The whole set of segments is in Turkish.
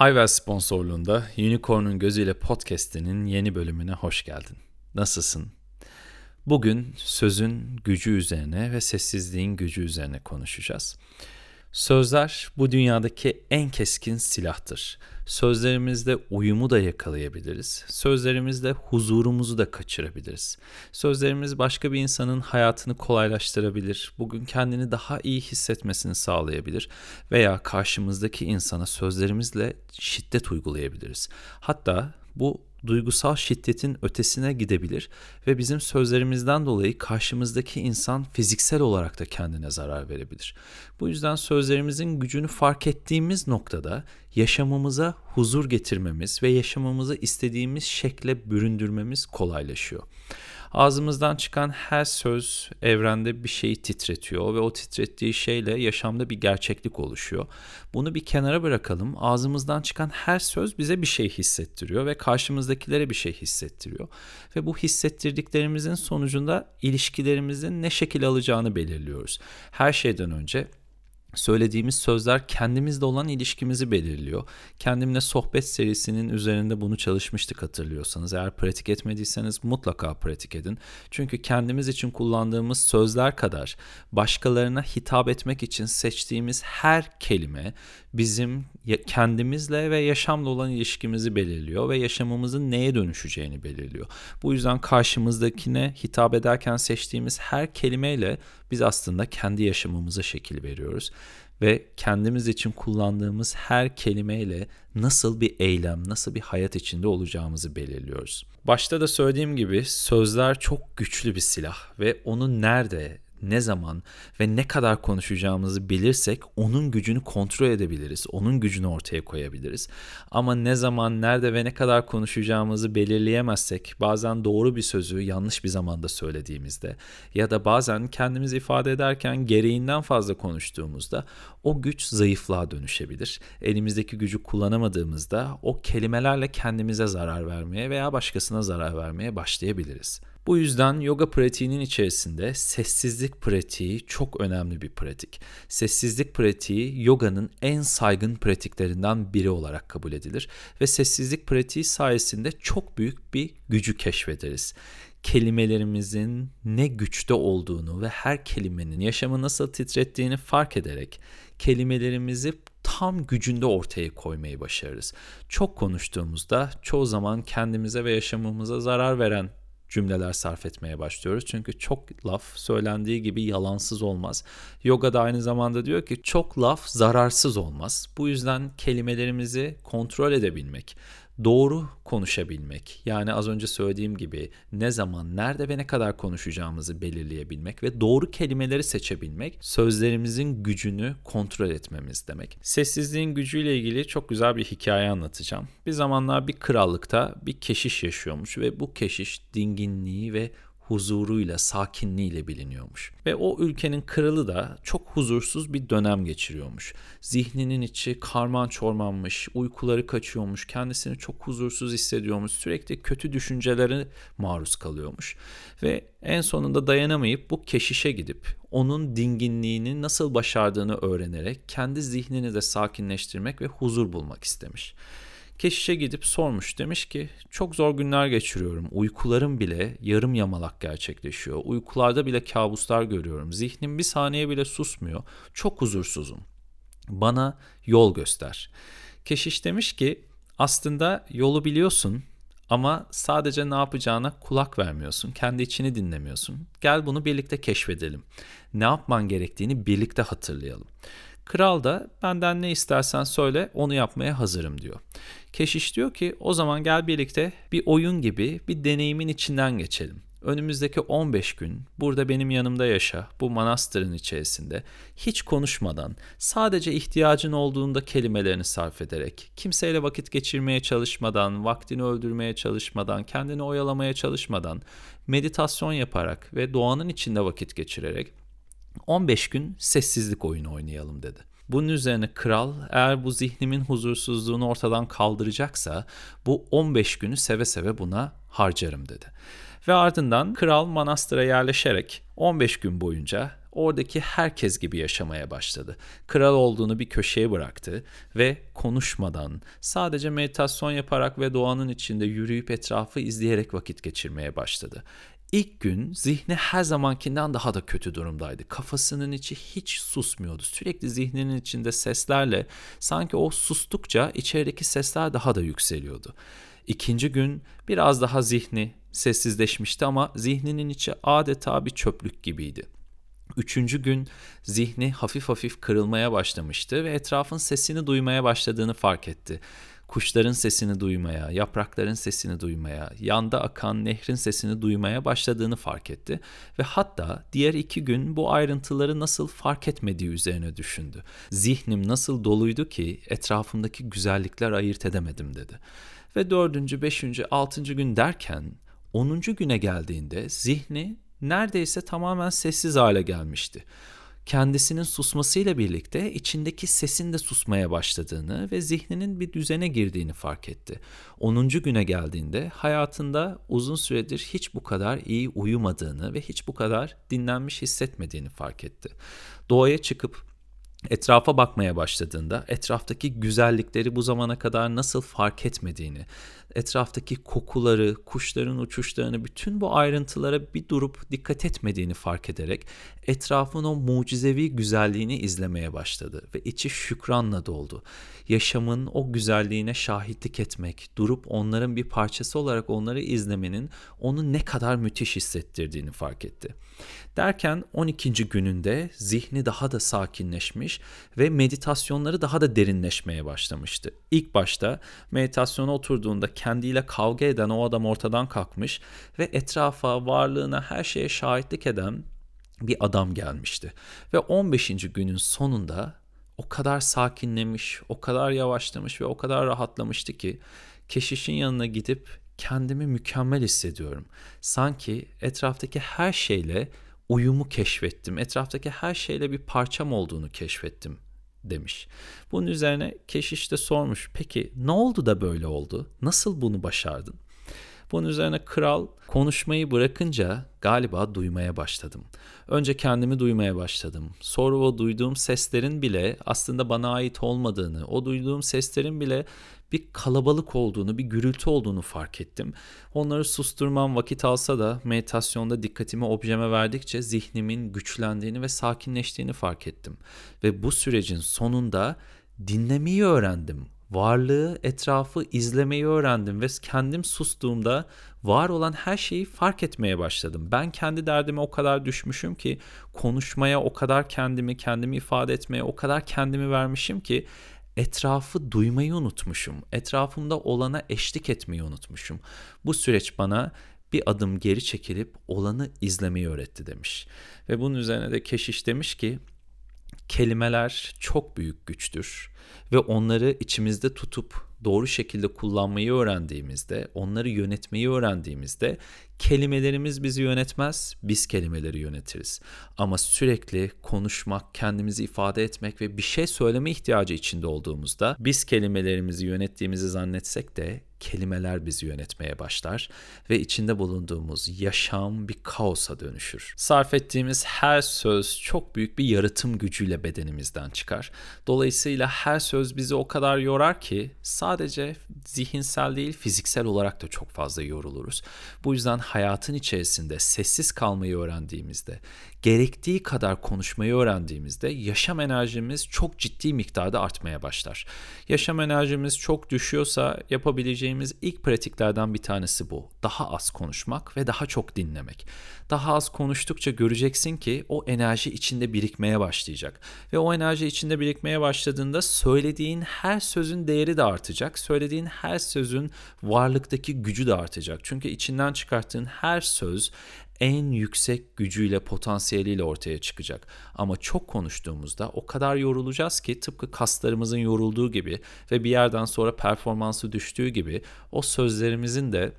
Hayvel sponsorluğunda Unicorn'un Gözüyle Podcast'inin yeni bölümüne hoş geldin. Nasılsın? Bugün sözün gücü üzerine ve sessizliğin gücü üzerine konuşacağız. Sözler bu dünyadaki en keskin silahtır. Sözlerimizde uyumu da yakalayabiliriz. Sözlerimizde huzurumuzu da kaçırabiliriz. Sözlerimiz başka bir insanın hayatını kolaylaştırabilir. Bugün kendini daha iyi hissetmesini sağlayabilir veya karşımızdaki insana sözlerimizle şiddet uygulayabiliriz. Hatta bu duygusal şiddetin ötesine gidebilir ve bizim sözlerimizden dolayı karşımızdaki insan fiziksel olarak da kendine zarar verebilir. Bu yüzden sözlerimizin gücünü fark ettiğimiz noktada yaşamımıza huzur getirmemiz ve yaşamamızı istediğimiz şekle büründürmemiz kolaylaşıyor. Ağzımızdan çıkan her söz evrende bir şeyi titretiyor ve o titrettiği şeyle yaşamda bir gerçeklik oluşuyor. Bunu bir kenara bırakalım. Ağzımızdan çıkan her söz bize bir şey hissettiriyor ve karşımızdakilere bir şey hissettiriyor. Ve bu hissettirdiklerimizin sonucunda ilişkilerimizin ne şekil alacağını belirliyoruz. Her şeyden önce söylediğimiz sözler kendimizle olan ilişkimizi belirliyor. Kendimle sohbet serisinin üzerinde bunu çalışmıştık hatırlıyorsanız. Eğer pratik etmediyseniz mutlaka pratik edin. Çünkü kendimiz için kullandığımız sözler kadar başkalarına hitap etmek için seçtiğimiz her kelime bizim kendimizle ve yaşamla olan ilişkimizi belirliyor ve yaşamımızın neye dönüşeceğini belirliyor. Bu yüzden karşımızdakine hitap ederken seçtiğimiz her kelimeyle biz aslında kendi yaşamımıza şekil veriyoruz ve kendimiz için kullandığımız her kelimeyle nasıl bir eylem, nasıl bir hayat içinde olacağımızı belirliyoruz. Başta da söylediğim gibi sözler çok güçlü bir silah ve onu nerede, ne zaman ve ne kadar konuşacağımızı bilirsek onun gücünü kontrol edebiliriz. Onun gücünü ortaya koyabiliriz. Ama ne zaman, nerede ve ne kadar konuşacağımızı belirleyemezsek bazen doğru bir sözü yanlış bir zamanda söylediğimizde ya da bazen kendimizi ifade ederken gereğinden fazla konuştuğumuzda o güç zayıflığa dönüşebilir. Elimizdeki gücü kullanamadığımızda o kelimelerle kendimize zarar vermeye veya başkasına zarar vermeye başlayabiliriz. Bu yüzden yoga pratiğinin içerisinde sessizlik pratiği çok önemli bir pratik. Sessizlik pratiği yoganın en saygın pratiklerinden biri olarak kabul edilir ve sessizlik pratiği sayesinde çok büyük bir gücü keşfederiz kelimelerimizin ne güçte olduğunu ve her kelimenin yaşamı nasıl titrettiğini fark ederek kelimelerimizi tam gücünde ortaya koymayı başarırız. Çok konuştuğumuzda çoğu zaman kendimize ve yaşamımıza zarar veren cümleler sarf etmeye başlıyoruz. Çünkü çok laf söylendiği gibi yalansız olmaz. Yoga da aynı zamanda diyor ki çok laf zararsız olmaz. Bu yüzden kelimelerimizi kontrol edebilmek, doğru konuşabilmek yani az önce söylediğim gibi ne zaman, nerede ve ne kadar konuşacağımızı belirleyebilmek ve doğru kelimeleri seçebilmek sözlerimizin gücünü kontrol etmemiz demek. Sessizliğin gücüyle ilgili çok güzel bir hikaye anlatacağım. Bir zamanlar bir krallıkta bir keşiş yaşıyormuş ve bu keşiş dinginliği ve huzuruyla, sakinliğiyle biliniyormuş. Ve o ülkenin kralı da çok huzursuz bir dönem geçiriyormuş. Zihninin içi karman çormanmış, uykuları kaçıyormuş, kendisini çok huzursuz hissediyormuş, sürekli kötü düşüncelere maruz kalıyormuş. Ve en sonunda dayanamayıp bu keşişe gidip onun dinginliğini nasıl başardığını öğrenerek kendi zihnini de sakinleştirmek ve huzur bulmak istemiş. Keşişe gidip sormuş. Demiş ki çok zor günler geçiriyorum. Uykularım bile yarım yamalak gerçekleşiyor. Uykularda bile kabuslar görüyorum. Zihnim bir saniye bile susmuyor. Çok huzursuzum. Bana yol göster. Keşiş demiş ki aslında yolu biliyorsun ama sadece ne yapacağına kulak vermiyorsun. Kendi içini dinlemiyorsun. Gel bunu birlikte keşfedelim. Ne yapman gerektiğini birlikte hatırlayalım. Kral da benden ne istersen söyle onu yapmaya hazırım diyor. Keşiş diyor ki o zaman gel birlikte bir oyun gibi bir deneyimin içinden geçelim. Önümüzdeki 15 gün burada benim yanımda yaşa, bu manastırın içerisinde. Hiç konuşmadan, sadece ihtiyacın olduğunda kelimelerini sarf ederek, kimseyle vakit geçirmeye çalışmadan, vaktini öldürmeye çalışmadan, kendini oyalamaya çalışmadan, meditasyon yaparak ve doğanın içinde vakit geçirerek 15 gün sessizlik oyunu oynayalım dedi. Bunun üzerine kral eğer bu zihnimin huzursuzluğunu ortadan kaldıracaksa bu 15 günü seve seve buna harcarım dedi. Ve ardından kral manastıra yerleşerek 15 gün boyunca oradaki herkes gibi yaşamaya başladı. Kral olduğunu bir köşeye bıraktı ve konuşmadan, sadece meditasyon yaparak ve doğanın içinde yürüyüp etrafı izleyerek vakit geçirmeye başladı. İlk gün zihni her zamankinden daha da kötü durumdaydı. Kafasının içi hiç susmuyordu. Sürekli zihninin içinde seslerle sanki o sustukça içerideki sesler daha da yükseliyordu. İkinci gün biraz daha zihni sessizleşmişti ama zihninin içi adeta bir çöplük gibiydi. Üçüncü gün zihni hafif hafif kırılmaya başlamıştı ve etrafın sesini duymaya başladığını fark etti kuşların sesini duymaya, yaprakların sesini duymaya, yanda akan nehrin sesini duymaya başladığını fark etti ve hatta diğer iki gün bu ayrıntıları nasıl fark etmediği üzerine düşündü. Zihnim nasıl doluydu ki etrafımdaki güzellikler ayırt edemedim dedi. Ve dördüncü, beşinci, altıncı gün derken onuncu güne geldiğinde zihni neredeyse tamamen sessiz hale gelmişti kendisinin susmasıyla birlikte içindeki sesin de susmaya başladığını ve zihninin bir düzene girdiğini fark etti. 10. güne geldiğinde hayatında uzun süredir hiç bu kadar iyi uyumadığını ve hiç bu kadar dinlenmiş hissetmediğini fark etti. Doğaya çıkıp etrafa bakmaya başladığında etraftaki güzellikleri bu zamana kadar nasıl fark etmediğini, etraftaki kokuları, kuşların uçuşlarını, bütün bu ayrıntılara bir durup dikkat etmediğini fark ederek etrafın o mucizevi güzelliğini izlemeye başladı ve içi şükranla doldu. Yaşamın o güzelliğine şahitlik etmek, durup onların bir parçası olarak onları izlemenin onu ne kadar müthiş hissettirdiğini fark etti. Derken 12. gününde zihni daha da sakinleşmiş ve meditasyonları daha da derinleşmeye başlamıştı. İlk başta meditasyona oturduğunda kendiyle kavga eden o adam ortadan kalkmış ve etrafa, varlığına, her şeye şahitlik eden bir adam gelmişti. Ve 15. günün sonunda o kadar sakinlemiş, o kadar yavaşlamış ve o kadar rahatlamıştı ki keşişin yanına gidip kendimi mükemmel hissediyorum. Sanki etraftaki her şeyle uyumu keşfettim. Etraftaki her şeyle bir parçam olduğunu keşfettim demiş. Bunun üzerine keşiş de sormuş. Peki ne oldu da böyle oldu? Nasıl bunu başardın? Bunun üzerine kral konuşmayı bırakınca galiba duymaya başladım. Önce kendimi duymaya başladım. Sonra o duyduğum seslerin bile aslında bana ait olmadığını, o duyduğum seslerin bile bir kalabalık olduğunu, bir gürültü olduğunu fark ettim. Onları susturmam vakit alsa da meditasyonda dikkatimi objeme verdikçe zihnimin güçlendiğini ve sakinleştiğini fark ettim. Ve bu sürecin sonunda dinlemeyi öğrendim. Varlığı, etrafı izlemeyi öğrendim ve kendim sustuğumda var olan her şeyi fark etmeye başladım. Ben kendi derdime o kadar düşmüşüm ki konuşmaya o kadar kendimi, kendimi ifade etmeye o kadar kendimi vermişim ki etrafı duymayı unutmuşum. Etrafımda olana eşlik etmeyi unutmuşum. Bu süreç bana bir adım geri çekilip olanı izlemeyi öğretti demiş. Ve bunun üzerine de keşiş demiş ki kelimeler çok büyük güçtür ve onları içimizde tutup doğru şekilde kullanmayı öğrendiğimizde, onları yönetmeyi öğrendiğimizde kelimelerimiz bizi yönetmez, biz kelimeleri yönetiriz. Ama sürekli konuşmak, kendimizi ifade etmek ve bir şey söyleme ihtiyacı içinde olduğumuzda biz kelimelerimizi yönettiğimizi zannetsek de kelimeler bizi yönetmeye başlar ve içinde bulunduğumuz yaşam bir kaosa dönüşür. Sarf ettiğimiz her söz çok büyük bir yaratım gücüyle bedenimizden çıkar. Dolayısıyla her söz bizi o kadar yorar ki sadece zihinsel değil fiziksel olarak da çok fazla yoruluruz. Bu yüzden hayatın içerisinde sessiz kalmayı öğrendiğimizde, gerektiği kadar konuşmayı öğrendiğimizde yaşam enerjimiz çok ciddi miktarda artmaya başlar. Yaşam enerjimiz çok düşüyorsa yapabileceğimiz ilk pratiklerden bir tanesi bu. Daha az konuşmak ve daha çok dinlemek. Daha az konuştukça göreceksin ki o enerji içinde birikmeye başlayacak. Ve o enerji içinde birikmeye başladığında söylediğin her sözün değeri de artacak. Söylediğin her sözün varlıktaki gücü de artacak. Çünkü içinden çıkarttığın her söz en yüksek gücüyle, potansiyeliyle ortaya çıkacak. Ama çok konuştuğumuzda o kadar yorulacağız ki tıpkı kaslarımızın yorulduğu gibi ve bir yerden sonra performansı düştüğü gibi o sözlerimizin de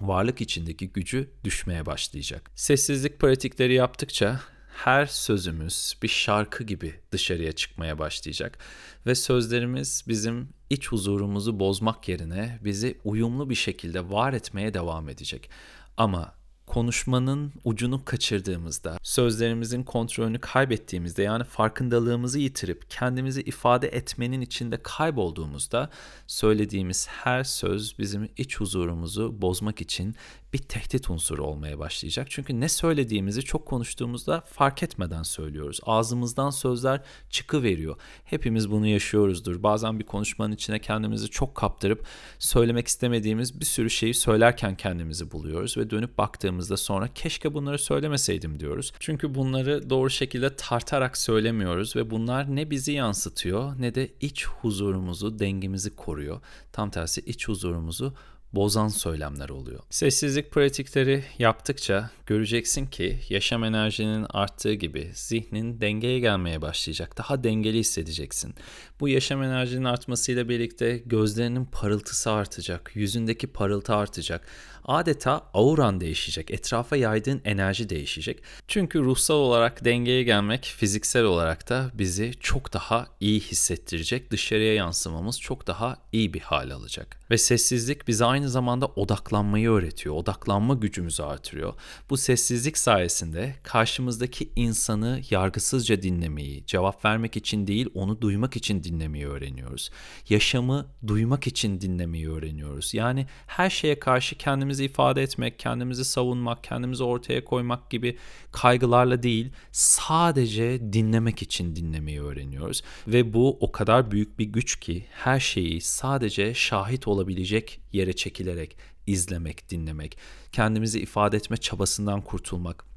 varlık içindeki gücü düşmeye başlayacak. Sessizlik pratikleri yaptıkça her sözümüz bir şarkı gibi dışarıya çıkmaya başlayacak ve sözlerimiz bizim iç huzurumuzu bozmak yerine bizi uyumlu bir şekilde var etmeye devam edecek. Ama konuşmanın ucunu kaçırdığımızda, sözlerimizin kontrolünü kaybettiğimizde yani farkındalığımızı yitirip kendimizi ifade etmenin içinde kaybolduğumuzda söylediğimiz her söz bizim iç huzurumuzu bozmak için bir tehdit unsuru olmaya başlayacak. Çünkü ne söylediğimizi çok konuştuğumuzda fark etmeden söylüyoruz. Ağzımızdan sözler çıkıveriyor. Hepimiz bunu yaşıyoruzdur. Bazen bir konuşmanın içine kendimizi çok kaptırıp söylemek istemediğimiz bir sürü şeyi söylerken kendimizi buluyoruz ve dönüp baktığımızda sonra keşke bunları söylemeseydim diyoruz. Çünkü bunları doğru şekilde tartarak söylemiyoruz ve bunlar ne bizi yansıtıyor ne de iç huzurumuzu, dengemizi koruyor. Tam tersi iç huzurumuzu bozan söylemler oluyor. Sessizlik pratikleri yaptıkça göreceksin ki yaşam enerjinin arttığı gibi zihnin dengeye gelmeye başlayacak. Daha dengeli hissedeceksin. Bu yaşam enerjinin artmasıyla birlikte gözlerinin parıltısı artacak, yüzündeki parıltı artacak. Adeta auran değişecek, etrafa yaydığın enerji değişecek. Çünkü ruhsal olarak dengeye gelmek fiziksel olarak da bizi çok daha iyi hissettirecek. Dışarıya yansımamız çok daha iyi bir hal alacak. Ve sessizlik bize aynı zamanda odaklanmayı öğretiyor. Odaklanma gücümüzü artırıyor. Bu sessizlik sayesinde karşımızdaki insanı yargısızca dinlemeyi, cevap vermek için değil onu duymak için dinlemeyi öğreniyoruz. Yaşamı duymak için dinlemeyi öğreniyoruz. Yani her şeye karşı kendimizi ifade etmek, kendimizi savunmak, kendimizi ortaya koymak gibi kaygılarla değil, sadece dinlemek için dinlemeyi öğreniyoruz. Ve bu o kadar büyük bir güç ki her şeyi sadece şahit olabilecek yere çekilerek izlemek, dinlemek, kendimizi ifade etme çabasından kurtulmak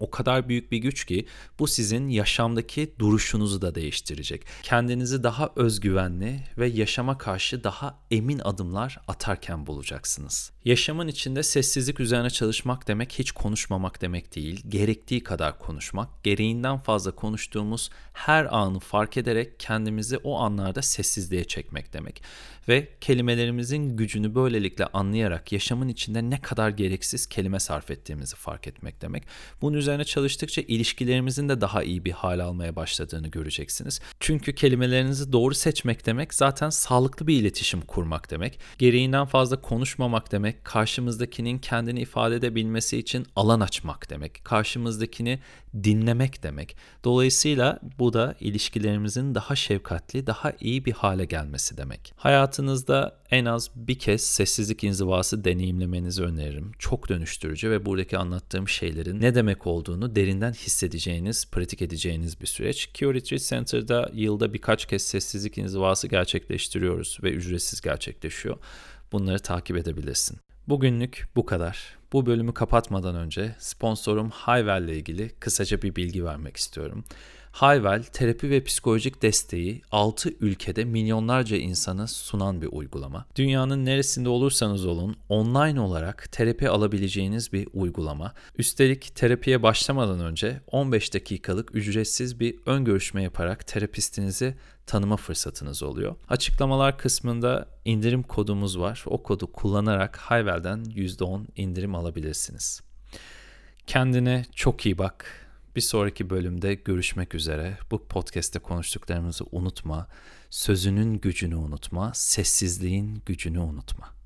o kadar büyük bir güç ki bu sizin yaşamdaki duruşunuzu da değiştirecek. Kendinizi daha özgüvenli ve yaşama karşı daha emin adımlar atarken bulacaksınız. Yaşamın içinde sessizlik üzerine çalışmak demek hiç konuşmamak demek değil. Gerektiği kadar konuşmak, gereğinden fazla konuştuğumuz her anı fark ederek kendimizi o anlarda sessizliğe çekmek demek. Ve kelimelerimizin gücünü böylelikle anlayarak yaşamın içinde ne kadar gereksiz kelime sarf ettiğimizi fark etmek demek. Bunun üzerine çalıştıkça ilişkilerimizin de daha iyi bir hal almaya başladığını göreceksiniz. Çünkü kelimelerinizi doğru seçmek demek zaten sağlıklı bir iletişim kurmak demek. Gereğinden fazla konuşmamak demek, karşımızdakinin kendini ifade edebilmesi için alan açmak demek. Karşımızdakini dinlemek demek. Dolayısıyla bu da ilişkilerimizin daha şefkatli, daha iyi bir hale gelmesi demek. Hayatınızda en az bir kez sessizlik inzivası deneyimlemenizi öneririm. Çok dönüştürücü ve buradaki anlattığım şeylerin ne demek olduğunu derinden hissedeceğiniz, pratik edeceğiniz bir süreç. Kyo Retreat Center'da yılda birkaç kez sessizlik inzivası gerçekleştiriyoruz ve ücretsiz gerçekleşiyor. Bunları takip edebilirsin. Bugünlük bu kadar. Bu bölümü kapatmadan önce sponsorum Hayvel ile ilgili kısaca bir bilgi vermek istiyorum. Hayvel, terapi ve psikolojik desteği 6 ülkede milyonlarca insana sunan bir uygulama. Dünyanın neresinde olursanız olun online olarak terapi alabileceğiniz bir uygulama. Üstelik terapiye başlamadan önce 15 dakikalık ücretsiz bir ön görüşme yaparak terapistinizi tanıma fırsatınız oluyor. Açıklamalar kısmında indirim kodumuz var. O kodu kullanarak Hayvel'den %10 indirim alabilirsiniz. Kendine çok iyi bak. Bir sonraki bölümde görüşmek üzere. Bu podcast'te konuştuklarımızı unutma. Sözünün gücünü unutma. Sessizliğin gücünü unutma.